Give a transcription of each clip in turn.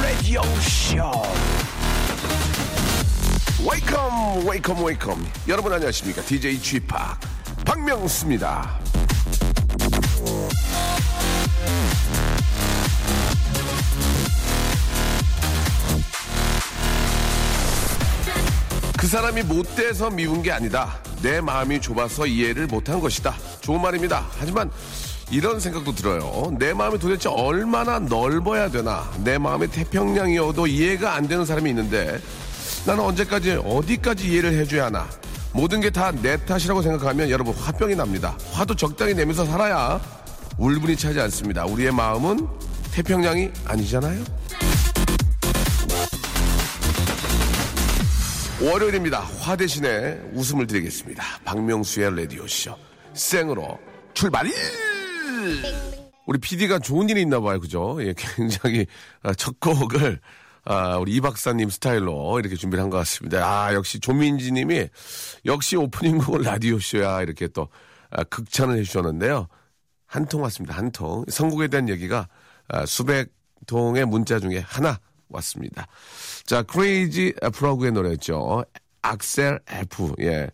Radio Show. Welcome. 여러분 안녕하십니까? DJ Chip 박명수입니다. 그 사람이 못돼서 미운 게 아니다. 내 마음이 좁아서 이해를 못한 것이다. 좋은 말입니다. 하지만 이런 생각도 들어요. 내 마음이 도대체 얼마나 넓어야 되나? 내 마음이 태평양이어도 이해가 안 되는 사람이 있는데 나는 언제까지 어디까지 이해를 해줘야 하나? 모든 게 다 내 탓이라고 생각하면 여러분 화병이 납니다. 화도 적당히 내면서 살아야 울분이 차지 않습니다. 우리의 마음은 태평양이 아니잖아요. 월요일입니다. 화 대신에 웃음을 드리겠습니다. 박명수의 라디오쇼. 생으로 출발! 우리 PD가 좋은 일이 있나 봐요. 그죠? 예, 굉장히 아, 첫 곡을 아, 우리 이 박사님 스타일로 이렇게 준비를 한 것 같습니다. 아, 역시 조민지 님이 역시 오프닝 곡은 라디오쇼야 이렇게 또 아, 극찬을 해주셨는데요. 한 통 왔습니다. 한 통. 선곡에 대한 얘기가 아, 수백 통의 문자 중에 하나 왔습니다. 자, 크레이지 프로그의 노래였죠. 악셀 F. 예.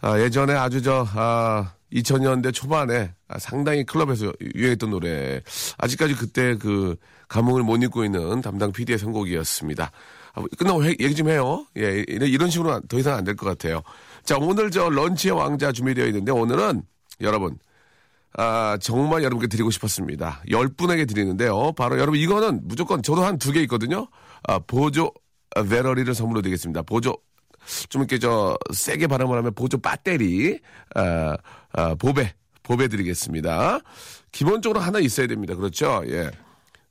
아, 예전에 아주 저, 아, 2000년대 초반에 아, 상당히 클럽에서 유행했던 노래. 아직까지 그때 그 감흥을 못 잊고 있는 담당 PD의 선곡이었습니다. 아, 끝나고 해- 얘기 좀 해요. 예, 이런- 식으로는 더 이상 안 될 것 같아요. 자, 오늘 저 런치의 왕자 준비되어 있는데 오늘은 여러분, 아, 정말 여러분께 드리고 싶었습니다. 열 분에게 드리는데요. 바로 여러분 이거는 무조건 저도 한 두 개 있거든요. 아, 보조 베러리를 선물로 드리겠습니다. 보조 좀 이렇게 저 세게 발음을 하면 보조 배터리 아, 아, 보배 보배 드리겠습니다. 기본적으로 하나 있어야 됩니다. 그렇죠? 예.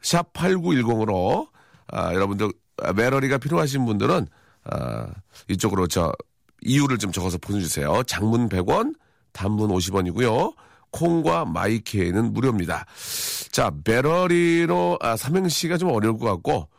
샵 8910으로 아, 여러분들 아, 베러리가 필요하신 분들은 아, 이쪽으로 저 이유를 좀 적어서 보내주세요. 장문 100원, 단문 50원이고요. 콩과 마이케이는 무료입니다. 자, 배러리로 아, 삼행시가 좀 어려울 것 같고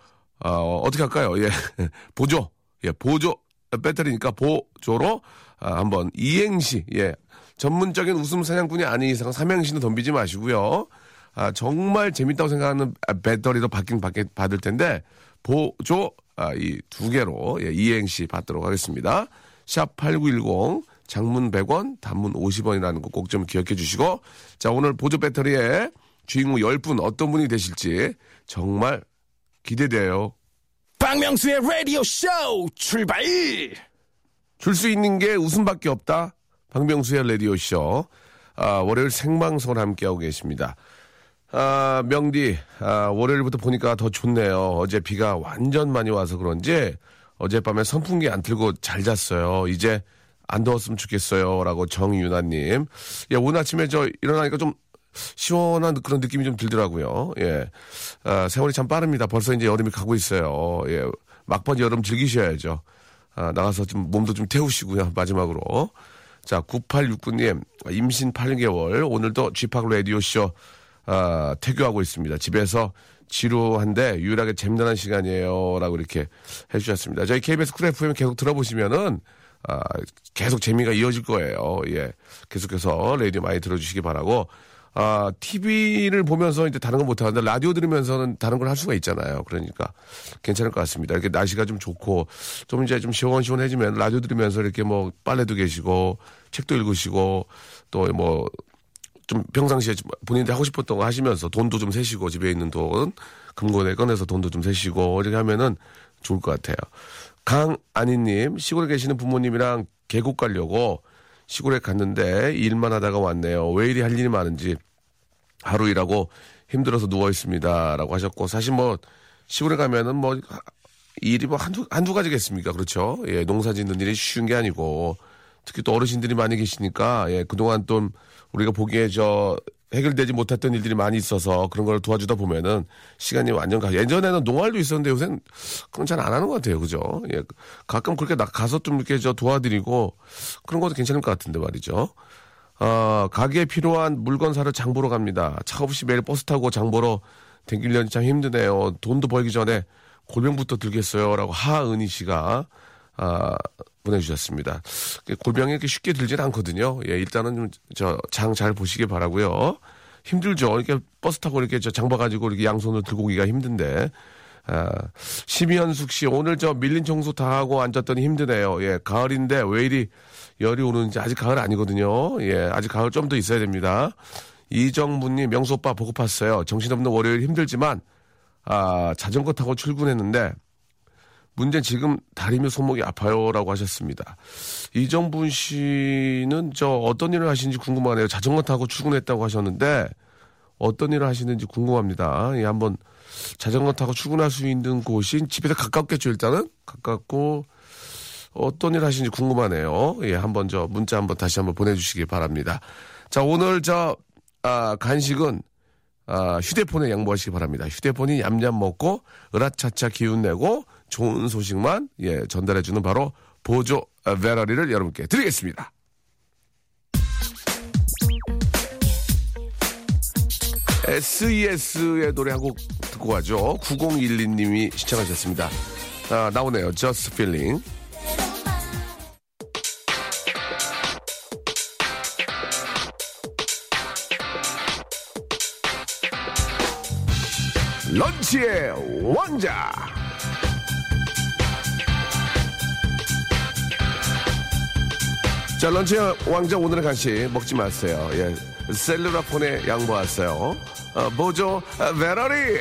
어, 어떻게 할까요? 예, 보조, 예, 보조 배터리니까 보조로 아, 한번 이행시, 예, 전문적인 웃음 사냥꾼이 아닌 이상 삼행시는 덤비지 마시고요. 아, 정말 재밌다고 생각하는 아, 배터리도 받긴 받긴 받을 텐데 보조 아, 이 두 개로 예, 이행시 받도록 하겠습니다. 샵 8910 장문 100원, 단문 50원이라는 거 꼭 좀 기억해 주시고 자, 오늘 보조 배터리의 주인공 10분 어떤 분이 되실지 정말 기대돼요. 박명수의 라디오 쇼 출발! 줄 수 있는 게 웃음밖에 없다. 박명수의 라디오 쇼. 아, 월요일 생방송을 함께하고 계십니다. 아, 명디, 아, 월요일부터 보니까 더 좋네요. 어제 비가 완전 많이 와서 그런지 어젯밤에 선풍기 안 틀고 잘 잤어요. 이제 안 더웠으면 좋겠어요. 라고 정유나님. 예, 오늘 아침에 저 일어나니까 좀 시원한 그런 느낌이 좀 들더라고요. 예. 아, 세월이 참 빠릅니다. 벌써 이제 여름이 가고 있어요. 예. 막판 여름 즐기셔야죠. 아, 나가서 좀 몸도 좀 태우시고요. 마지막으로. 자, 9869님, 임신 8개월, 오늘도 쥐팍 라디오쇼, 아, 태교하고 있습니다. 집에서 지루한데 유일하게 재미난 시간이에요. 라고 이렇게 해주셨습니다. 저희 KBS 쿨 FM 계속 들어보시면은, 아, 계속 재미가 이어질 거예요. 예. 계속해서 라디오 많이 들어주시기 바라고. 아, TV를 보면서 이제 다른 건 못하는데 라디오 들으면서는 다른 걸 할 수가 있잖아요. 그러니까 괜찮을 것 같습니다. 이렇게 날씨가 좀 좋고 좀 이제 좀 시원시원해지면 라디오 들으면서 이렇게 뭐 빨래도 개시고 책도 읽으시고 또 뭐 좀 평상시에 좀 본인들이 하고 싶었던 거 하시면서 돈도 좀 세시고 집에 있는 돈 금고에 꺼내서 돈도 좀 세시고 이렇게 하면은 좋을 것 같아요. 강아니님 시골에 계시는 부모님이랑 계곡 가려고 시골에 갔는데 일만 하다가 왔네요. 왜 이리 할 일이 많은지 하루 일하고 힘들어서 누워 있습니다라고 하셨고 사실 뭐 시골에 가면은 뭐 일이 뭐 한두 한두 가지겠습니까? 그렇죠? 예, 농사 짓는 일이 쉬운 게 아니고 특히 또 어르신들이 많이 계시니까 예, 그동안 좀 우리가 보기에 저 해결되지 못했던 일들이 많이 있어서 그런 걸 도와주다 보면은 시간이 완전 가. 예전에는 농활도 있었는데 요새는 그건 잘 안 하는 것 같아요. 그죠? 예. 가끔 그렇게 나 가서 좀 이렇게 저 도와드리고 그런 것도 괜찮을 것 같은데 말이죠. 아, 가게에 필요한 물건 사러 장 보러 갑니다. 차 없이 매일 버스 타고 장 보러 댕기려니 참 힘드네요. 돈도 벌기 전에 골병부터 들겠어요. 라고 하은희 씨가 아, 보내주셨습니다. 골병이 이렇게 쉽게 들지는 않거든요. 예, 일단은 좀, 저, 장 잘 보시기 바라고요 힘들죠. 이렇게 버스 타고 이렇게 저 장 봐가지고 이렇게 양손을 들고 오기가 힘든데. 아, 심현숙 씨, 오늘 저 밀린 청소 다 하고 앉았더니 힘드네요. 예, 가을인데 왜 이리 열이 오르는지 아직 가을 아니거든요. 예, 아직 가을 좀 더 있어야 됩니다. 이정부님, 명수 오빠 보고 팠어요. 정신없는 월요일 힘들지만, 아, 자전거 타고 출근했는데, 문제는 지금 다리며 손목이 아파요라고 하셨습니다. 이정분 씨는 저 어떤 일을 하시는지 궁금하네요. 자전거 타고 출근했다고 하셨는데 어떤 일을 하시는지 궁금합니다. 예, 한번 자전거 타고 출근할 수 있는 곳이 집에서 가깝겠죠, 일단은? 가깝고 어떤 일 하시는지 궁금하네요. 예, 한번 저 문자 한번 다시 한번 보내주시기 바랍니다. 자, 오늘 저, 아, 간식은 아, 휴대폰에 양보하시기 바랍니다. 휴대폰이 얌얌 먹고 으라차차 기운 내고 좋은 소식만 예, 전달해주는 바로 보조 베라리를 여러분께 드리겠습니다. SES의 노래 한 곡 듣고 가죠. 9012님이 시청하셨습니다. 아, 나오네요. Just Feeling. 런치의 왕자. 자, 런치의 왕자 오늘의 간식 먹지 마세요. 예. 셀루라폰에 양보하세요. 어, 보조 어, 베러리.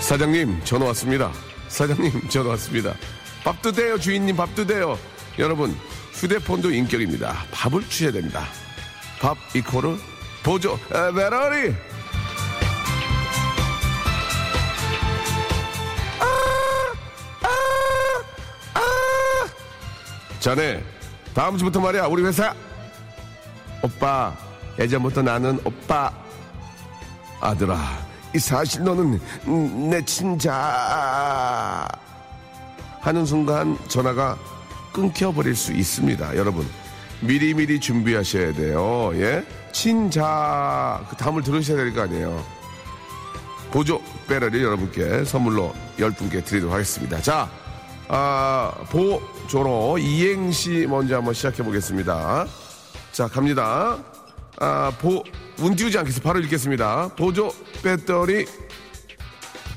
사장님, 전화 왔습니다. 사장님, 전화 왔습니다. 밥도 돼요, 주인님, 밥도 돼요. 여러분, 휴대폰도 인격입니다. 밥을 취해야 됩니다. 밥 이코르 보조 에, 베러리. 자네, 다음 주부터 말이야, 우리 회사. 오빠, 예전부터 나는 오빠. 아들아, 이 사실 너는 음, 내 친자. 하는 순간 전화가 끊겨버릴 수 있습니다. 여러분, 미리미리 준비하셔야 돼요. 예? 친자, 그 다음을 들으셔야 될 거 아니에요. 보조 배러리 여러분께 선물로 10분께 드리도록 하겠습니다. 자, 아, 보조로 이행시 먼저 한번 시작해 보겠습니다. 자, 갑니다. 아, 보, 운 띄우지 않겠습니다. 바로 읽겠습니다. 보조 배터리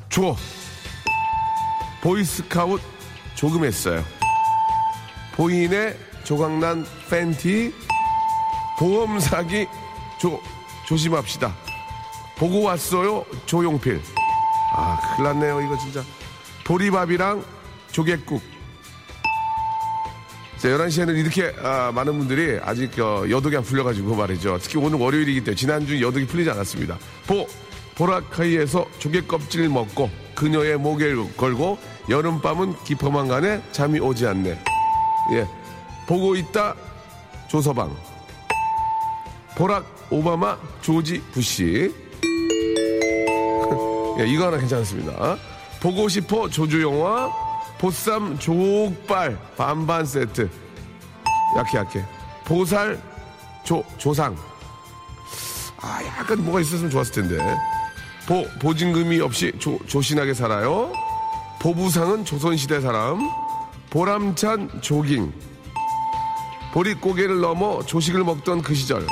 조. 보이스카웃 조금 했어요. 보인의 조각난 팬티 보험 사기 조 조심합시다. 보고 왔어요 조용필. 아 큰일 났네요 이거 진짜. 보리밥이랑 조개국. 자, 11시에는 이렇게 아, 많은 분들이 아직 어, 여독이 안 풀려가지고 말이죠. 특히 오늘 월요일이기 때문에 지난주 여독이 풀리지 않았습니다. 보, 보라카이에서 조개 껍질 먹고 그녀의 목에 걸고 여름밤은 깊어만 가네 잠이 오지 않네. 예. 보고 있다 조서방. 보락 오바마 조지 부시. 예, 이거 하나 괜찮습니다. 보고 싶어 조주영화 보쌈 족발 반반 세트. 약해 약해. 보살 조 조상. 아 약간 뭐가 있었으면 좋았을 텐데. 보 보증금이 없이 조, 조신하게 살아요. 보부상은 조선시대 사람. 보람찬 조깅. 보릿고개를 넘어 조식을 먹던 그 시절.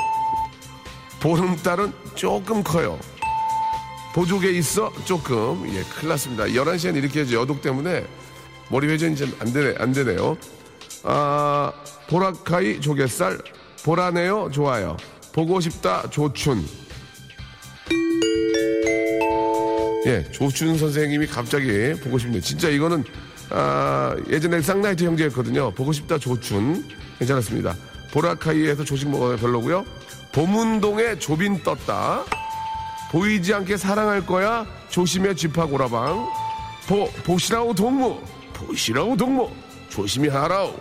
보름달은 조금 커요. 보조개 있어? 조금. 예, 큰일 났습니다. 11시에는 이렇게 해죠. 여독 때문에 머리 회전이 좀안 되네, 안 되네요. 아, 보라카이 조갯살. 보라네요? 좋아요. 보고 싶다? 조춘. 예, 조춘 선생님이 갑자기 보고 싶네요. 진짜 이거는 아, 예전에 쌍라이트 형제였거든요. 보고 싶다 조춘. 괜찮았습니다. 보라카이에서 조식 먹어야 별로고요. 보문동에 조빈 떴다. 보이지 않게 사랑할 거야. 조심해 쥐파 고라방. 보, 보시라우 동무. 보시라우 동무. 조심히 하라우.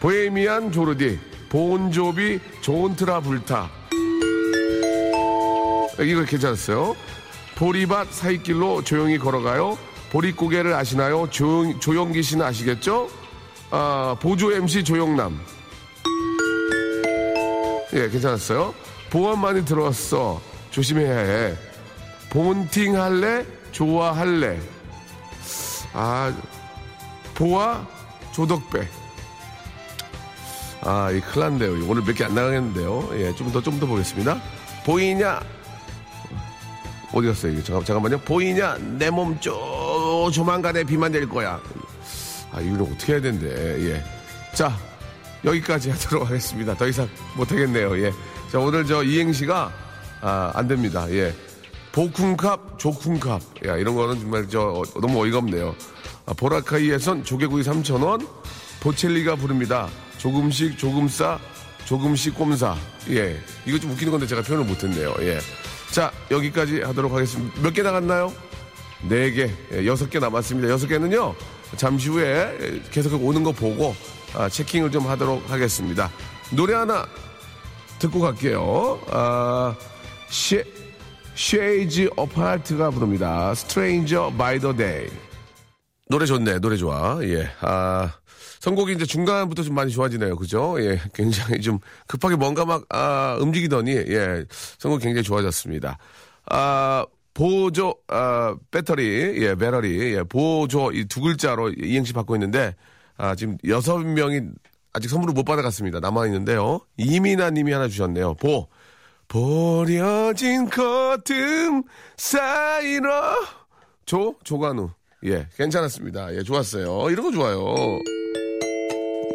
보헤미안 조르디. 본조비 좋은트라 불타. 이거 괜찮았어요. 보리밭 사이길로 조용히 걸어가요. 보릿고개를 아시나요? 조용, 조용기 씨는 아시겠죠? 아, 보조 MC 조용남. 예, 괜찮았어요. 보안 많이 들어왔어. 조심해야 해. 본팅 할래? 좋아할래? 아, 보아? 조덕배. 아, 이 큰일 났네요. 오늘 몇 개 안 나가겠는데요. 예, 좀 더, 좀 더 보겠습니다. 보이냐? 어디 갔어요? 이게? 잠깐, 잠깐만요. 보이냐? 내 몸 쪼, 조만간에 비만 될 거야. 아, 이거는 어떻게 해야 되는데, 예. 자, 여기까지 하도록 하겠습니다. 더 이상 못하겠네요. 예. 자, 오늘 저 이행시가, 아, 안 됩니다. 예. 보쿵캅, 조쿵캅. 야, 이런 거는 정말 저, 어, 너무 어이가 없네요. 아, 보라카이에선 조개구이 3,000원, 보첼리가 부릅니다. 조금씩 조금 싸, 조금씩 꼼사. 예. 이거 좀 웃기는 건데 제가 표현을 못했네요. 예. 자, 여기까지 하도록 하겠습니다. 몇 개 나갔나요? 네 개, 예, 여섯 개 남았습니다. 여섯 개는요, 잠시 후에 계속 오는 거 보고, 아, checking을 좀 하도록 하겠습니다. 노래 하나 듣고 갈게요. 아, 쉐, 쉐이즈 어파트가 부릅니다. Stranger by the Day. 노래 좋네, 노래 좋아. 예. 아, 선곡이 이제 중간부터 좀 많이 좋아지네요. 그죠? 예. 굉장히 좀 급하게 뭔가 막, 아, 움직이더니, 예. 선곡 굉장히 좋아졌습니다. 아, 보조, 아, 배터리, 예, 배터리, 예, 보조, 이 두 글자로 이행시 받고 있는데, 아, 지금 여섯 명이 아직 선물을 못 받아갔습니다. 남아있는데요. 이민아 님이 하나 주셨네요. 보. 버려진 커튼 사이로. 조, 조간우. 예, 괜찮았습니다. 예, 좋았어요. 이런 거 좋아요.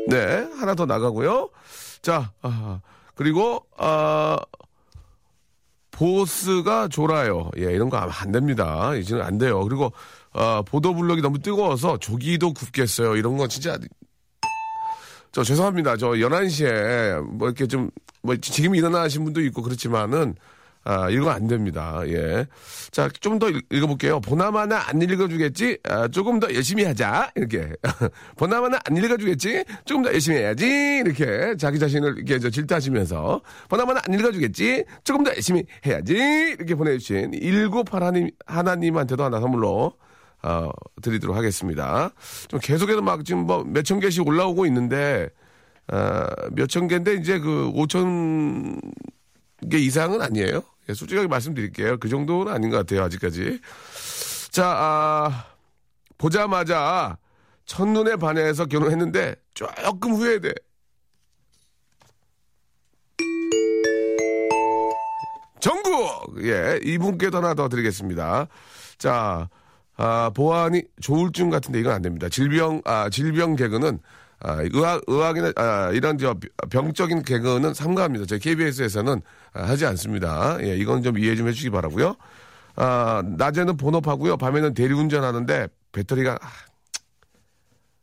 네, 하나 더 나가고요. 자, 아, 그리고, 아, 보스가 졸아요. 예, 이런 거 안 됩니다. 이제는 안 돼요. 그리고, 아, 보도블록이 너무 뜨거워서 조기도 굽겠어요. 이런 거 진짜. 저 죄송합니다. 저 11시에 뭐 이렇게 좀, 뭐 지금 일어나신 분도 있고 그렇지만은, 아, 이거 안 됩니다. 예. 자, 좀 더 읽어볼게요. 보나마나 안 읽어주겠지? 아, 조금 더 열심히 하자. 이렇게. 보나마나 안 읽어주겠지? 조금 더 열심히 해야지. 이렇게 자기 자신을 이렇게 저 질타하시면서. 보나마나 안 읽어주겠지? 조금 더 열심히 해야지. 이렇게 보내주신 198 하나님, 하나님한테도 하나 선물로, 어, 드리도록 하겠습니다. 좀 계속해서 막 지금 뭐 몇천 개씩 올라오고 있는데, 어, 몇천 개인데 이제 그 5천 개 이상은 아니에요. 예, 솔직하게 말씀드릴게요. 그 정도는 아닌 것 같아요, 아직까지. 자, 아, 보자마자 첫눈에 반해서 결혼했는데 조금 후회돼. 전국! 예, 이분께도 하나 더 드리겠습니다. 자, 아, 보안이 조울증 같은데 이건 안 됩니다. 질병, 아, 질병 개그는 아, 의학, 의학이나, 아, 이런 저 병적인 개그는 삼가합니다. 저희 KBS에서는 아, 하지 않습니다. 예, 이건 좀 이해 좀 해주시기 바라고요 아, 낮에는 본업하고요. 밤에는 대리운전 하는데 배터리가,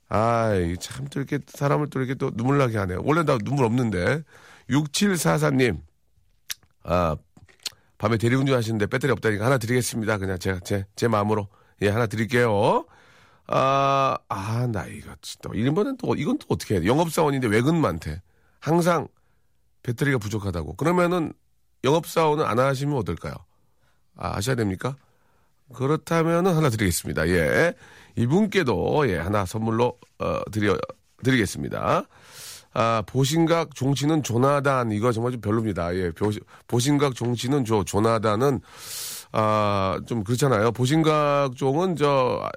아, 아참 또 이렇게 사람을 또 이렇게 또 눈물 나게 하네요. 원래 나 눈물 없는데. 6744님, 아, 밤에 대리운전 하시는데 배터리 없다니까 하나 드리겠습니다. 그냥 제가, 제, 제 마음으로. 예, 하나 드릴게요. 아, 아, 나 이거 진짜. 이번엔 또, 이건 또 어떻게 해야 돼? 영업사원인데 외근 많대. 항상 배터리가 부족하다고. 그러면은 영업사원은 안 하시면 어떨까요? 아, 하셔야 됩니까? 그렇다면은 하나 드리겠습니다. 예. 이분께도, 예, 하나 선물로, 어, 드려, 드리겠습니다. 아, 보신각 종치는 조나단. 이거 정말 좀 별로입니다. 예, 보신각 종치는 조, 조나단은, 아, 좀 그렇잖아요. 보신각 종은 저,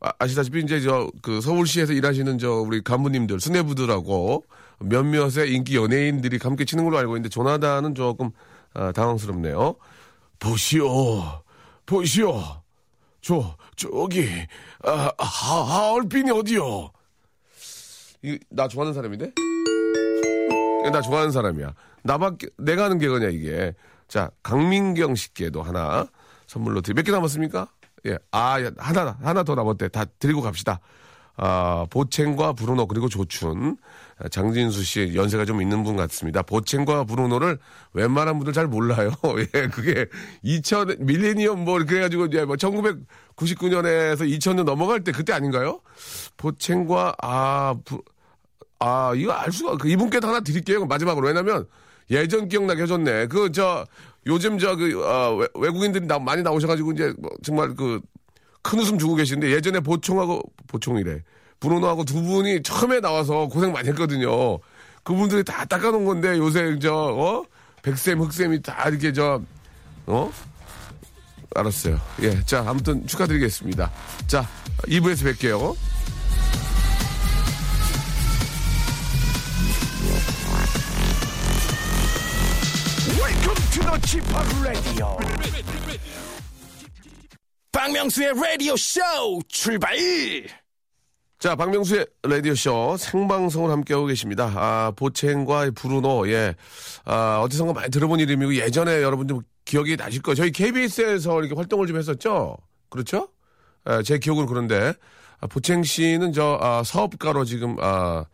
아, 아시다시피 이제 저 그 서울시에서 일하시는 저 우리 간부님들 수뇌부들하고 몇몇의 인기 연예인들이 함께 치는 걸로 알고 있는데 조나단은 조금 아, 당황스럽네요. 보시오, 보시오, 저 저기 아, 하, 하얼빈이 어디요? 이, 나 좋아하는 사람인데? 나 좋아하는 사람이야. 나밖에 내가 하는 게 거냐 이게. 자 강민경 씨께도 하나 선물로 드리. 몇개 남았습니까? 예. 아, 하나, 하나 더 남았대. 다 드리고 갑시다. 아, 보첸과 브루노 그리고 조춘. 장진수 씨 연세가 좀 있는 분 같습니다. 보첸과 브루노를 웬만한 분들 잘 몰라요. 예, 그게 2000 밀레니엄 뭐 그래 가지고 이제 뭐 1999년에서 2000년 넘어갈 때 그때 아닌가요? 보첸과 아, 부, 아 이거 알 수가 그 이분께도 하나 드릴게요. 마지막으로 왜냐면 예전 기억나게 해줬네. 그 저 요즘 저그 어, 외국인들이 나, 많이 나오셔가지고 이제 뭐 정말 그 큰 웃음 주고 계시는데 예전에 보총하고 보총이래 브루노하고 두 분이 처음에 나와서 고생 많이 했거든요. 그분들이 다 닦아놓은 건데 요새 저 어? 백쌤, 흑쌤이 다 이렇게 저, 어? 알았어요. 예. 자, 아무튼 축하드리겠습니다. 자, 2부에서 뵐게요. Chip Radio. 박명수의 라디오 쇼 출발! 자, 박명수의 라디오 쇼 생방송을 함께하고 계십니다. 아, 보첸과 브루노, 예. 아, 어디선가 많이 들어본 이름이고 예전에 여러분들 기억이 나실 거예요. 저희 KBS에서 이렇게 활동을 좀 했었죠? 그렇죠? 아, 제 기억은 그런데, 아, 보첸 씨는 저, 아, 사업가로 지금, 아,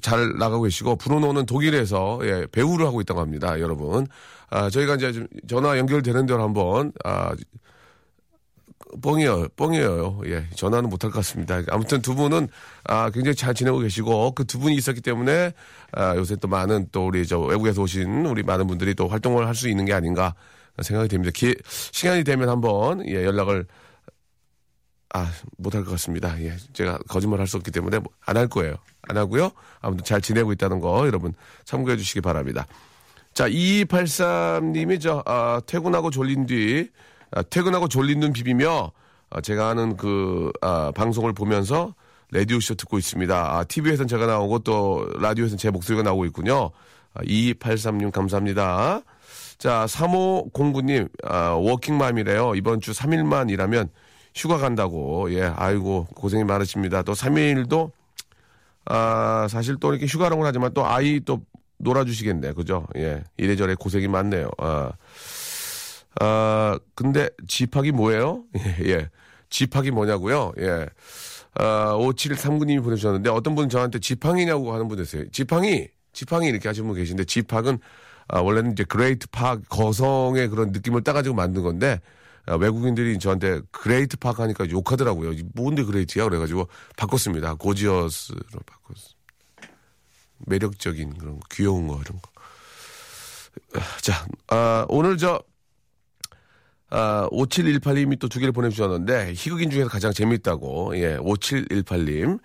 잘 나가고 계시고, 브루노는 독일에서, 예, 배우를 하고 있다고 합니다, 여러분. 아, 저희가 이제 좀 전화 연결되는 대로 한번, 아, 뻥이에요, 뻥이에요. 예, 전화는 못할 것 같습니다. 아무튼 두 분은 아, 굉장히 잘 지내고 계시고 그 두 분이 있었기 때문에 아, 요새 또 많은 또 우리 저 외국에서 오신 우리 많은 분들이 또 활동을 할 수 있는 게 아닌가 생각이 됩니다. 기, 시간이 되면 한번 예, 연락을 아, 못할 것 같습니다. 예, 제가 거짓말 할 수 없기 때문에 뭐안할 거예요. 안 하고요. 아무튼 잘 지내고 있다는 거 여러분 참고해 주시기 바랍니다. 자, 2283님이 저, 아, 퇴근하고 졸린 뒤, 아, 퇴근하고 졸린 눈 비비며, 아, 제가 하는 그, 아, 방송을 보면서 라디오쇼 듣고 있습니다. 아, TV에선 제가 나오고 또 라디오에선 제 목소리가 나오고 있군요. 아, 2283님 감사합니다. 자, 3509님, 아, 워킹맘이래요. 이번 주 3일만 일하면 휴가 간다고. 예, 아이고, 고생이 많으십니다. 또 3일도, 아, 사실 또 이렇게 휴가라고 하지만 또 아이 또 놀아주시겠네. 그죠? 예, 이래저래 고생이 많네요. 아, 아, 근데 지팍이 뭐예요? 예, 예. 지팍이 뭐냐고요? 예. 아, 5739님이 보내주셨는데 어떤 분은 저한테 지팡이냐고 하는 분 있어요. 지팡이, 지팡이 이렇게 하시는 분 계신데 지팍은 아, 원래는 이제 Great Park 거성의 그런 느낌을 따가지고 만든 건데 아, 외국인들이 저한테 Great Park 하니까 욕하더라고요. 이 뭔데 great야? 그래가지고 바꿨습니다. 고지어스로 바꿨습니다. 매력적인 그런 거, 귀여운 거 이런 거. 아, 자, 아, 오늘 저 아, 5718님이 또 두 개를 보내주셨는데, 희극인 중에서 가장 재밌다고, 예, 5718님.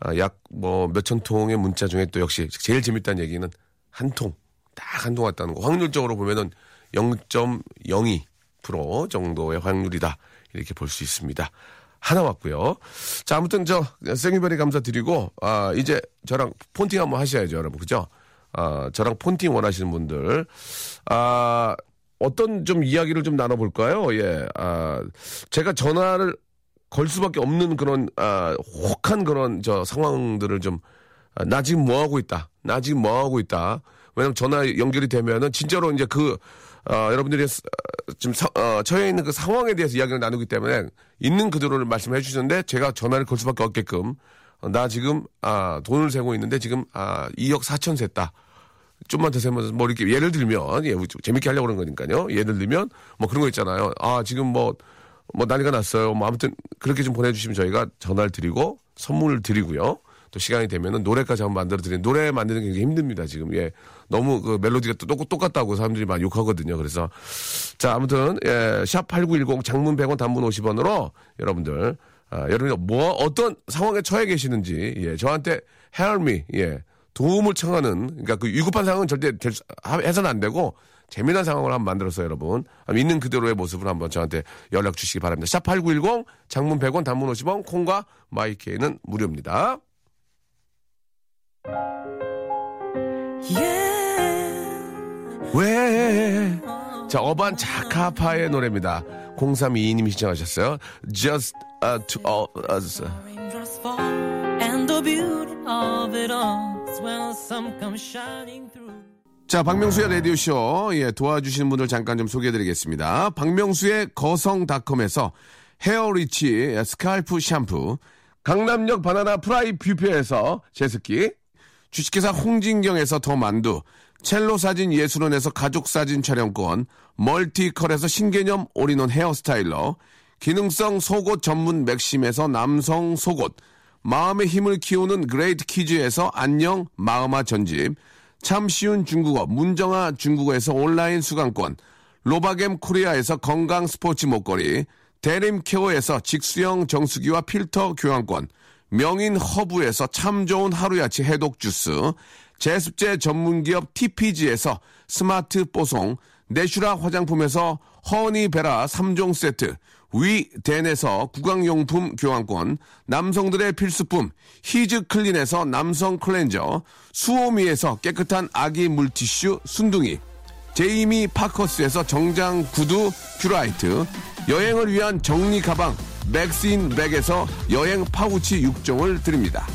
아, 약, 뭐, 몇천 통의 문자 중에 또 역시 제일 재밌다는 얘기는 한 통, 딱 한 통 왔다는 거. 확률적으로 보면은 0.02% 정도의 확률이다. 이렇게 볼 수 있습니다. 하나 왔고요. 자, 아무튼 저, 생일베리 감사드리고, 아, 이제 저랑 폰팅 한번 하셔야죠, 여러분. 그죠? 아, 저랑 폰팅 원하시는 분들. 아, 어떤 좀 이야기를 좀 나눠 볼까요? 예, 아, 제가 전화를 걸 수밖에 없는 그런, 아, 혹한 그런 저 상황들을 좀, 아, 나 지금 뭐 하고 있다. 나 지금 뭐 하고 있다. 왜냐면 전화 연결이 되면은 진짜로 이제 그, 아, 여러분들이 지금 사, 어, 처해 있는 그 상황에 대해서 이야기를 나누기 때문에 있는 그대로를 말씀해 주셨는데 제가 전화를 걸 수밖에 없게끔 어, 나 지금, 아, 돈을 세고 있는데 지금, 아, 2억 4천 셌다. 좀만 더 세면 뭐 이렇게 예를 들면 예 재밌게 하려고 그런 거니까요. 예를 들면 뭐 그런 거 있잖아요. 아 지금 뭐뭐 뭐 난리가 났어요. 뭐 아무튼 그렇게 좀 보내주시면 저희가 전화를 드리고 선물을 드리고요. 또 시간이 되면은 노래까지 한번 만들어 드리는 노래 만드는 게 굉장히 힘듭니다. 지금 예 너무 그 멜로디가 또 똑, 똑같다고 사람들이 많이 욕하거든요. 그래서 자 아무튼 예 샵8910 장문 100원 단문 50원으로 여러분들 아, 여러분이 뭐 어떤 상황에 처해 계시는지 예 저한테 me 예 도움을 청하는 그러니까 그 위급한 상황은 절대 될, 해서는 안 되고 재미난 상황을 한번 만들었어요, 여러분. 한번 있는 그대로의 모습을 한번 저한테 연락 주시기 바랍니다. 샵 8910 장문 100원 단문 50원 콩과 마이케이는 무료입니다. 왜? 자, 어반 자카파의 노래입니다. 0322님이 신청하셨어요. Just the two of us. beauty of it all through. 자, 박명수의 라디오쇼, 예, 도와주시는 분들 잠깐 좀 소개해드리겠습니다. 박명수의 거성닷컴에서 헤어리치 scalp 샴푸, 강남역 바나나 프라이 뷔페에서 제습기, 주식회사 홍진경에서 더 만두, 첼로 사진 예술원에서 가족 사진 촬영권, 멀티컬에서 신개념 올인원 hair styler, 기능성 속옷 전문 맥심에서 남성 속옷, 마음의 힘을 키우는 그레이트 키즈에서 안녕 마음아 전집, 참 쉬운 중국어 문정아 중국어에서 온라인 수강권, 로바겜 코리아에서 건강 스포츠 목걸이, 대림 케어에서 직수형 정수기와 필터 교환권, 명인 허브에서 참 좋은 하루야치 해독 주스, 제습제 전문기업 TPG에서 스마트 뽀송, 내슈라 화장품에서 허니베라 3종 세트, 위덴에서 구강용품 교환권, 남성들의 필수품 히즈 클린에서 남성 클렌저, 수오미에서 깨끗한 아기 물티슈 순둥이, 제이미 파커스에서 정장 구두 큐라이트, 여행을 위한 정리 가방 맥스인 백에서 여행 파우치 6종을 드립니다.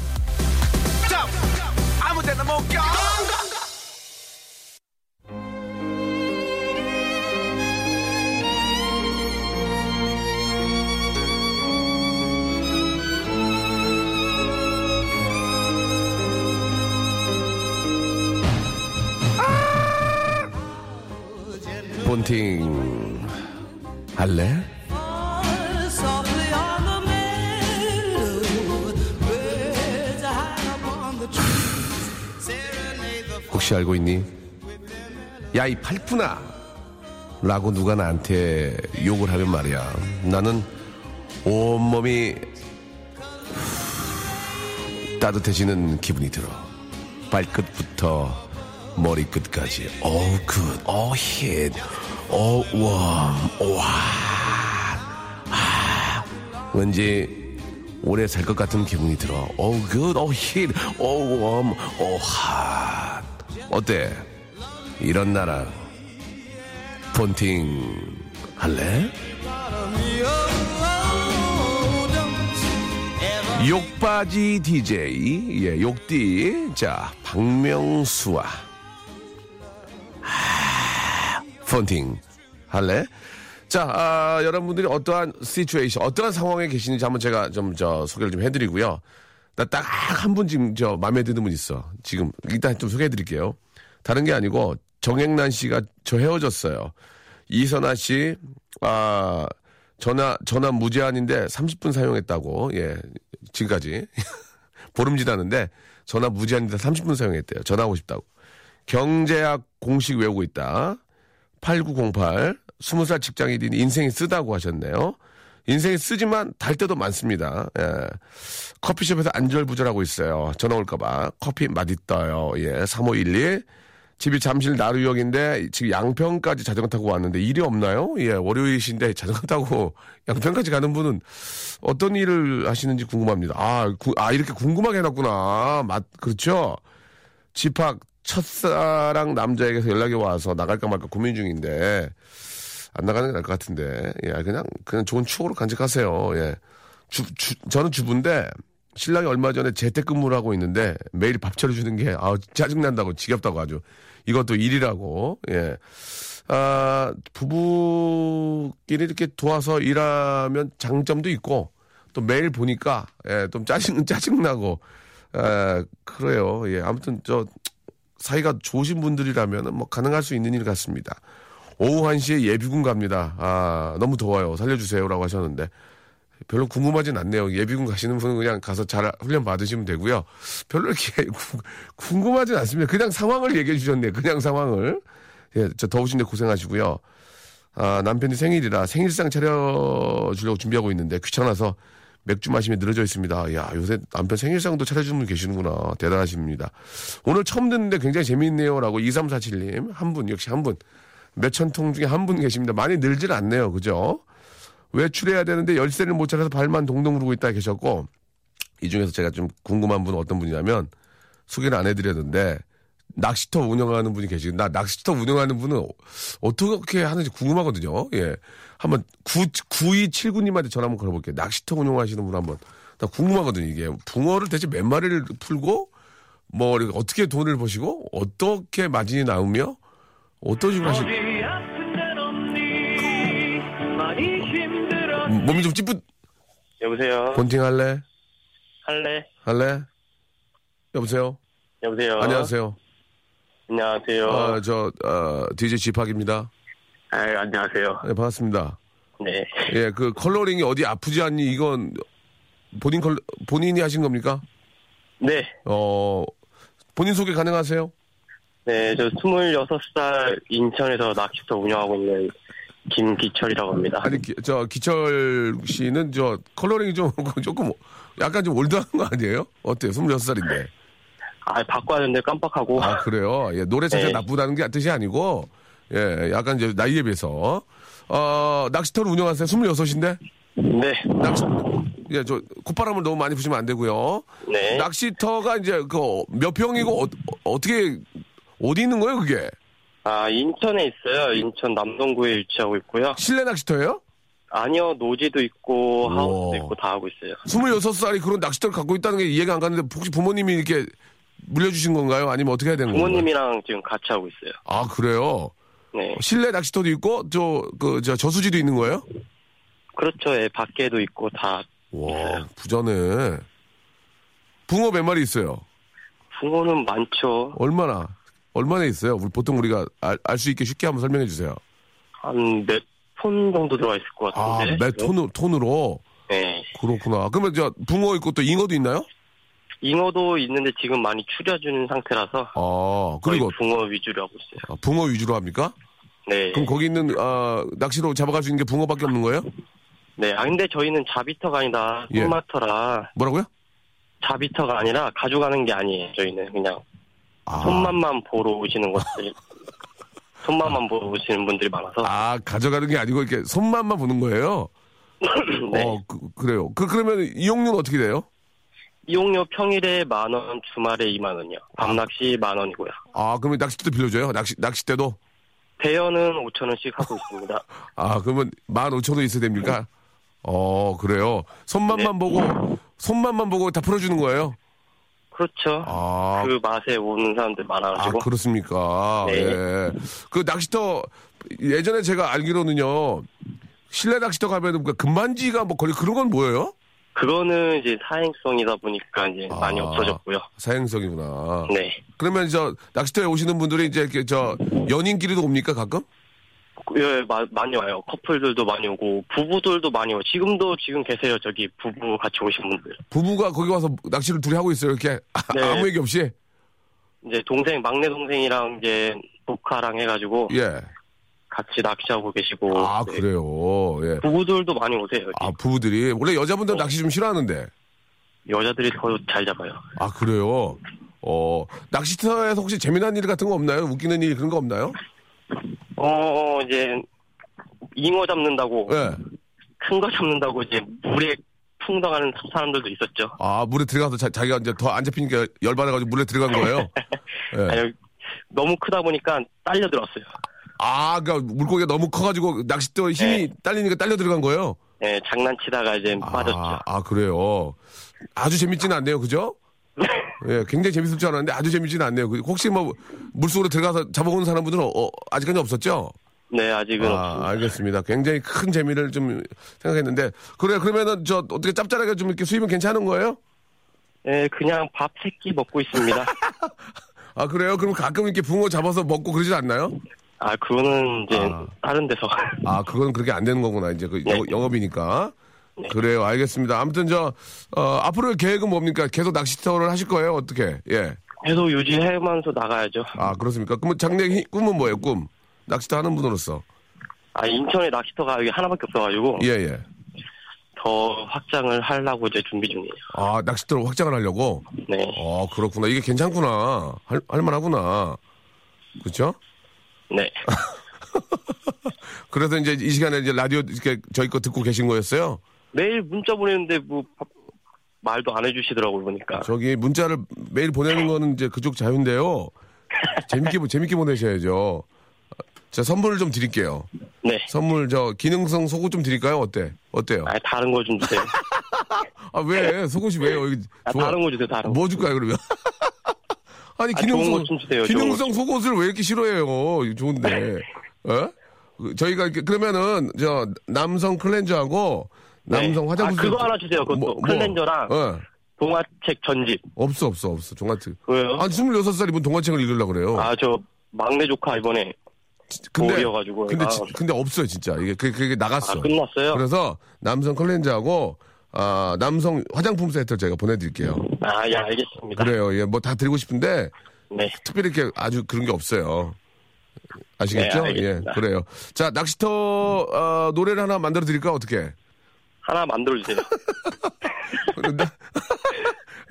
아무데나 못 가. 본팅 할래? 혹시 알고 있니? 야, 이 팔푼아! 라고 누가 나한테 욕을 하면 말이야. 나는 온몸이 따뜻해지는 기분이 들어. 발끝부터 머리끝까지. 어우, good. 어, heat. 어, 와. 와. 아, 왠지 오래 살 것 같은 기분이 들어. 어우, good. 어, heat. 어, warm. 어, hot. 어때? 이런 나랑 폰팅 할래? 욕바지 DJ 예 욕디 자 박명수와 하, 폰팅 할래? 자 아, 여러분들이 어떠한 시츄에이션 어떠한 상황에 계시는지 한번 제가 좀 저 소개를 좀 해드리고요. 나 딱 한 분 지금 저 마음에 드는 분 있어. 지금 일단 좀 소개해드릴게요. 다른 게 아니고 정행란 씨가 저 헤어졌어요. 이선아 씨, 아, 전화, 전화 무제한인데 30분 사용했다고, 예, 지금까지. 보름 지났는데 전화 무제한인데 30분 사용했대요. 전화하고 싶다고. 경제학 공식 외우고 있다. 8908, 20살 직장인이 인생이 쓰다고 하셨네요. 인생이 쓰지만 달 때도 많습니다. 예. 커피숍에서 안절부절하고 있어요. 전화 올까봐. 커피 맛있어요. 예. 3512. 집이 잠실 나루역인데 지금 양평까지 자전거 타고 왔는데 일이 없나요? 예, 월요일이신데 자전거 타고 양평까지 가는 분은 어떤 일을 하시는지 궁금합니다. 아, 구- 아 이렇게 궁금하게 해놨구나. 맞, 그렇죠? 집합 첫사랑 남자에게서 연락이 와서 나갈까 말까 고민 중인데 안 나가는 게 나을 것 같은데 예, 그냥 그냥 좋은 추억으로 간직하세요. 예, 주, 주- 저는 주부인데 신랑이 얼마 전에 재택근무를 하고 있는데 매일 밥 차려주는 게 아, 짜증난다고 지겹다고 아주 이것도 일이라고 예. 아, 부부끼리 이렇게 도와서 일하면 장점도 있고 또 매일 보니까 예, 좀 짜증 짜증나고 에, 그래요. 예, 아무튼 저 사이가 좋으신 분들이라면 뭐 가능할 수 있는 일 같습니다. 오후 1시에 예비군 갑니다. 아, 너무 더워요. 살려주세요라고 하셨는데 별로 궁금하진 않네요. 예비군 가시는 분은 그냥 가서 잘 훈련 받으시면 되고요. 별로 이렇게 구- 궁금하진 않습니다. 그냥 상황을 얘기해 주셨네요. 그냥 상황을. 예, 저 더우신데 고생하시고요. 아, 남편이 생일이라 생일상 차려주려고 준비하고 있는데 귀찮아서 맥주 마시며 늘어져 있습니다. 야, 요새 남편 생일상도 차려주는 분 계시는구나. 대단하십니다. 오늘 처음 듣는데 굉장히 재미있네요. 라고 2347님. 한 분, 역시 한 분. 몇천 통 중에 한 분 계십니다. 많이 늘질 않네요. 그죠? 외출해야 되는데 열쇠를 못 찾아서 발만 동동 구르고 있다 계셨고, 이 중에서 제가 좀 궁금한 분은 어떤 분이냐면, 소개를 안 해드렸는데, 낚시터 운영하는 분이 계시고, 나 낚시터 운영하는 분은 어떻게 하는지 궁금하거든요. 예. 한번 9, 9279님한테 전화 한번 걸어볼게요. 낚시터 운영하시는 분 한번. 나 궁금하거든요, 이게. 붕어를 대체 몇 마리를 풀고, 뭐, 어떻게 돈을 버시고, 어떻게 마진이 나오며, 어떤 식으로 하시 몸이 좀 찌뿌, 여보세요. 폰팅 할래? 할래? 할래? 여보세요? 여보세요. 안녕하세요. 안녕하세요. 아, 저, 어, DJ 지팍입니다. 아, 안녕하세요. 네, 반갑습니다. 네. 예, 그 컬러링이 어디 아프지 않니? 이건 본인 컬, 본인이 하신 겁니까? 네. 어, 본인 소개 가능하세요? 네, 저 26살 인천에서 낚시터 운영하고 있는 김기철이라고 합니다. 아니, 기- 저, 기철 씨는 저 컬러링이 좀, 조금 약간 좀 올드한 거 아니에요? 어때요? 26살인데. 아, 바꿔야 하는데 깜빡하고. 아, 그래요? 예, 노래 자체가 네. 나쁘다는 게 뜻이 아니고, 예, 약간 이제 나이에 비해서. 어, 낚시터를 운영하세요? 26인데? 네. 낚시, 예, 저, 콧바람을 너무 많이 부시면 안 되고요. 네. 낚시터가 이제 그 몇 평이고 어, 떻게 어디 있는 거예요, 그게? 아, 인천에 있어요. 인천 남동구에 위치하고 있고요. 실내 낚시터예요? 아니요, 노지도 있고, 오. 하우스도 있고, 다 하고 있어요. 26살이 그런 낚시터를 갖고 있다는 게 이해가 안 가는데 혹시 부모님이 이렇게 물려주신 건가요? 아니면 어떻게 해야 되는 건가요? 부모님이랑 지금 같이 하고 있어요. 아, 그래요? 네. 실내 낚시터도 있고, 저, 그, 저, 저수지도 있는 거예요? 그렇죠. 예, 밖에도 있고, 다. 와, 부자네. 붕어 몇 마리 있어요? 붕어는 많죠. 얼마나? 얼마나 있어요? 보통 우리가 알 수 있게 쉽게 한번 설명해 주세요. 한 몇 톤 정도 들어가 있을 것 아, 같은데. 몇 톤으로, 톤으로? 네. 그렇구나. 그러면 저 붕어 있고 또 잉어도 있나요? 잉어도 있는데 지금 많이 추려주는 상태라서. 아, 그리고 붕어 위주로 하고 있어요. 아, 붕어 위주로 합니까? 네. 그럼 거기 있는 아, 낚시로 잡아갈 수 있는 게 붕어밖에 없는 거예요? 네. 아, 근데 저희는 자비터가 아니다. 예. 손마터라. 뭐라고요? 자비터가 아니라 가져가는 게 아니에요. 저희는 그냥 아, 손맛만 보러 오시는 것들. 손맛만 보러 오시는 분들이 많아서. 아, 가져가는 게 아니고 이렇게 손만만 보는 거예요? 네. 어, 그, 래요 그, 그러면 이용료는 어떻게 돼요? 이용료 평일에 만 원, 주말에 2만 원이요. 밤낚시 만 원이고요. 아, 그러면 낚싯대도 빌려줘요? 낚시, 낚싯대도? 대여는 5천 원씩 하고 있습니다. 아, 그러면 만 오천 원 있어야 됩니까? 어, 그래요. 손만만 네. 보고, 손만만 보고 다 풀어주는 거예요? 그렇죠. 아, 그 맛에 오는 사람들 아, 많아가지고. 그렇습니까? 네. 예. 그 낚시터, 예전에 제가 알기로는요, 실내 낚시터 가면은 그 금반지가 뭐 거의 그런 건 뭐예요? 그거는 이제 사행성이다 보니까 이제 많이 아. 없어졌고요. 사행성이구나. 네. 그러면 저 낚시터에 오시는 분들이 이제 이렇게 저 연인끼리도 옵니까 가끔? 예, 마- 많이 와요. 커플들도 많이 오고 부부들도 많이 오고 지금도 지금 계세요. 저기 부부 같이 오신 분들. 부부가 거기 와서 낚시를 둘이 하고 있어요. 이렇게 아, 네. 아무 얘기 없이. 이제 동생 막내 동생이랑 이제 조카랑 해가지고 예. 같이 낚시하고 계시고. 아 네. 그래요. 예. 부부들도 많이 오세요. 여기. 아 부부들이 원래 여자분들 은 낚시 좀 싫어하는데. 여자들이 더 잘 잡아요. 아 그래요. 어 낚시터에서 혹시 재미난 일 같은 거 없나요? 웃기는 일 그런 거 없나요? 어, 어, 이제 잉어 잡는다고 예. 큰 거 잡는다고 이제 물에 풍덩하는 사람들도 있었죠. 아 물에 들어가서 자, 자기가 이제 더 안 잡히니까 열받아가지고 물에 들어간 거예요. 예. 아니, 너무 크다 보니까 딸려 들었어요. 아 그러니까 물고기가 너무 커가지고 낚싯대 힘이 딸리니까 딸려 들어간 거예요. 네, 장난치다가 이제 빠졌죠. 아, 아, 그래요. 아주 재밌지는 않네요, 그죠? 예, 굉장히 재밌을 줄 알았는데 아주 재밌지는 않네요. 그 혹시 뭐 물속으로 들어가서 잡아오는 사람분들은 어, 아직까지 없었죠? 네, 아직은 아, 없습니다. 알겠습니다. 굉장히 큰 재미를 좀 생각했는데 그래 그러면은 저 어떻게 짭짤하게 좀 이렇게 수입은 괜찮은 거예요? 네, 그냥 밥 세 끼 먹고 있습니다. 아 그래요? 그럼 가끔 이렇게 붕어 잡아서 먹고 그러지 않나요? 아, 그거는 이제 아. 다른 데서. 아 그건 그렇게 안 되는 거구나 이제 그 네. 영- 영업이니까. 그래요, 알겠습니다. 아무튼 저 어, 앞으로 계획은 뭡니까? 계속 낚시 터를 하실 거예요? 어떻게? 예. 계속 유지하면서 나가야죠. 아 그렇습니까? 그러면 장래 히- 꿈은 뭐예요? 꿈 낚시터 하는 분으로서. 아, 인천에 낚시터가 여기 하나밖에 없어가지고 예 예. 더 확장을 하려고 이제 준비 중이에요. 아 낚시터를 확장을 하려고. 네, 어 그렇구나. 이게 괜찮구나. 할 할만하구나. 그렇죠? 네. 그래서 이제 이 시간에 이제 라디오 이렇게 저희 거 듣고 계신 거였어요. 매일 문자 보내는데 뭐 밥- 말도 안 해주시더라고요 보니까. 저기 문자를 매일 보내는 거는 이제 그쪽 자유인데요. 재밌게 보- 재밌게 보내셔야죠. 자 선물을 좀 드릴게요. 네. 선물 저 기능성 속옷 좀 드릴까요? 어때? 어때요? 아, 다른 거 좀 주세요. 아 왜 속옷이 왜요? 이거 아, 다른 거 주세요, 다른 거. 뭐 줄까요 그러면? 아니 아, 기능성 것좀 주세요, 기능성 것 속옷을 왜 이렇게 싫어해요? 좋은데. 어? 그, 저희가 이렇게 그러면은 저 남성 클렌저하고 남성 네. 화장품 아, 그거 하나 주세요. 그것도 클렌저랑 어. 동화책 전집. 없어 없어 없어 종아트. 왜요? 한 26살이면 동화책을 읽으려고 그래요. 아, 저 막내 조카 이번에 근데 근데 아. 지- 근데 없어요 진짜 이게 그게, 그게 나갔어. 아, 끝났어요? 그래서 남성 클렌저하고 아 남성 화장품 세트 제가 보내드릴게요. 아, 예, 알겠습니다. 그래요. 예, 뭐 다 드리고 싶은데 네. 특별히 이렇게 아주 그런 게 없어요. 아시겠죠? 네, 예. 그래요. 자, 낚시터 어, 노래를 하나 만들어 드릴까 어떻게? 하나 만들어주세요.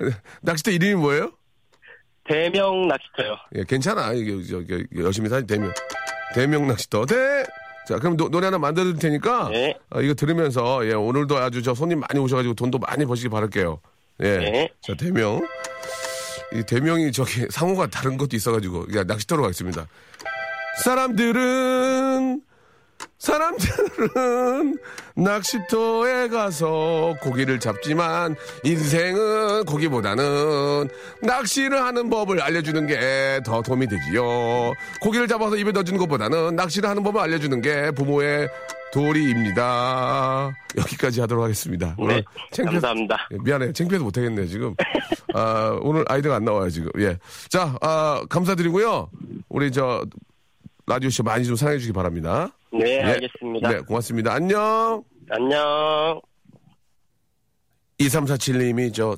낚시터 이름이 뭐예요? 대명 낚시터요. 예, 괜찮아. 이게, 저, 저, 열심히 사지, 대명. 대명 낚시터. 대! 자, 그럼 노, 래 하나 만들어줄 테니까. 네. 어, 이거 들으면서, 예, 오늘도 아주 저 손님 많이 오셔 가지고 돈도 많이 버시기 바랄게요. 예. 네. 자, 대명. 이 대명이 저기 상호가 다른 것도 있어 가지고, 야, 낚시터로 가겠습니다. 사람들은, 사람들은 낚시터에 가서 고기를 잡지만 인생은 고기보다는 낚시를 하는 법을 알려주는 게 더 도움이 되지요. 고기를 잡아서 입에 넣어주는 것보다는 낚시를 하는 법을 알려주는 게 부모의 도리입니다. 여기까지 하도록 하겠습니다. 네. 오늘 창피해서- 감사합니다. 예, 미안해요. 창피해서 못하겠네요, 지금. 아, 오늘 아이디가 안 나와요, 지금. 예. 자, 아, 감사드리고요. 우리 저, 라디오쇼 많이 좀 사랑해 주시기 바랍니다. 네, 예. 알겠습니다. 네, 고맙습니다. 안녕! 안녕. 2347님이 저,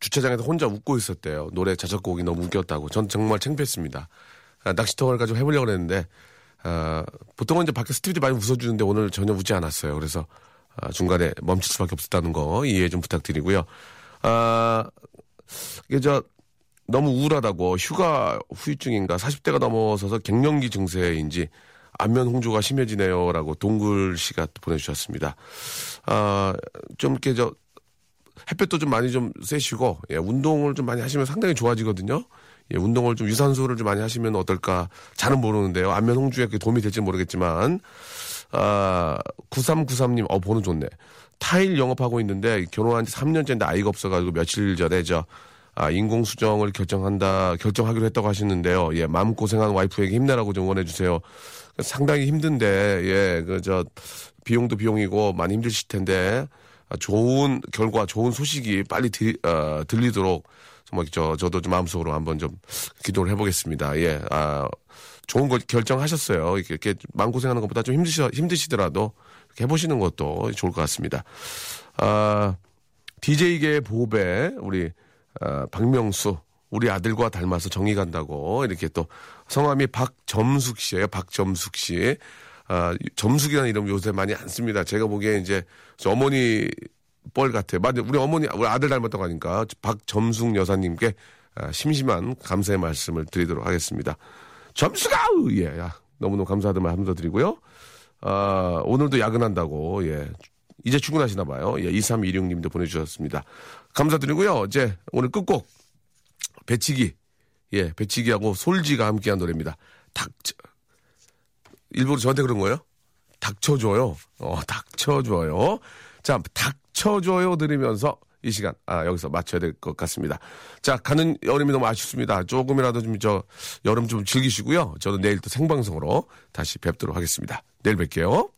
주차장에서 혼자 웃고 있었대요. 노래 자작곡이 너무 웃겼다고. 전 정말 창피했습니다. 아, 낚시터를 가지고 해보려고 했는데, 아, 보통은 이제 밖에 스튜디오 많이 웃어주는데 오늘 전혀 웃지 않았어요. 그래서, 아, 중간에 멈출 수밖에 없었다는 거 이해 좀 부탁드리고요. 아, 이게 저, 너무 우울하다고 휴가 후유증인가 40대가 넘어서서 갱년기 증세인지 안면 홍조가 심해지네요라고 동글 씨가 또 보내주셨습니다. 아, 좀 이렇게 저 햇볕도 좀 많이 좀 쐬시고 예, 운동을 좀 많이 하시면 상당히 좋아지거든요. 예, 운동을 좀 유산소를 좀 많이 하시면 어떨까 잘은 모르는데요. 안면 그게 도움이 될지 는 모르겠지만 아 9393님 어 번호 좋네. 타일 영업하고 있는데 결혼한 지 3년째인데 아이가 없어가지고 며칠 전에 저 아, 인공수정을 결정한다, 결정하기로 했다고 하시는데요. 예, 마음고생한 와이프에게 힘내라고 좀 원해주세요. 상당히 힘든데, 예, 그, 저, 비용도 비용이고 많이 힘드실 텐데, 아, 좋은 결과, 좋은 소식이 빨리 들, 어, 들리도록 정말 저, 저도 좀 마음속으로 한번 좀 기도를 해보겠습니다. 예, 아, 좋은 거 결정하셨어요. 이렇게, 이렇게 마음고생하는 것보다 좀 힘드시, 힘드시더라도 해보시는 것도 좋을 것 같습니다. 아, DJ계의 보배, 우리, 아, 박명수, 우리 아들과 닮아서 정이 간다고, 이렇게 또, 성함이 박점숙 씨예요 박점숙 씨. 아, 점숙이라는 이름 요새 많이 안 씁니다. 제가 보기에 이제, 저 어머니 뻘 같아요. 맞아요. 우리 어머니, 우리 아들 닮았다고 하니까, 박점숙 여사님께 아, 심심한 감사의 말씀을 드리도록 하겠습니다. 점숙아! 예, 야, 너무너무 감사하다는 말씀 드리고요. 아, 오늘도 야근한다고, 예. 이제 출근하시나 봐요. 예, 2326님도 보내주셨습니다. 감사드리고요. 이제 오늘 끝곡. 배치기. 예, 배치기하고 솔지가 함께한 노래입니다. 닥쳐. 일부러 저한테 그런 거예요? 닥쳐줘요. 어, 닥쳐줘요. 자, 닥쳐줘요 들으면서 이 시간, 아, 여기서 마쳐야 될 것 같습니다. 자, 가는 여름이 너무 아쉽습니다. 조금이라도 좀 저, 여름 좀 즐기시고요. 저는 내일 또 생방송으로 다시 뵙도록 하겠습니다. 내일 뵐게요.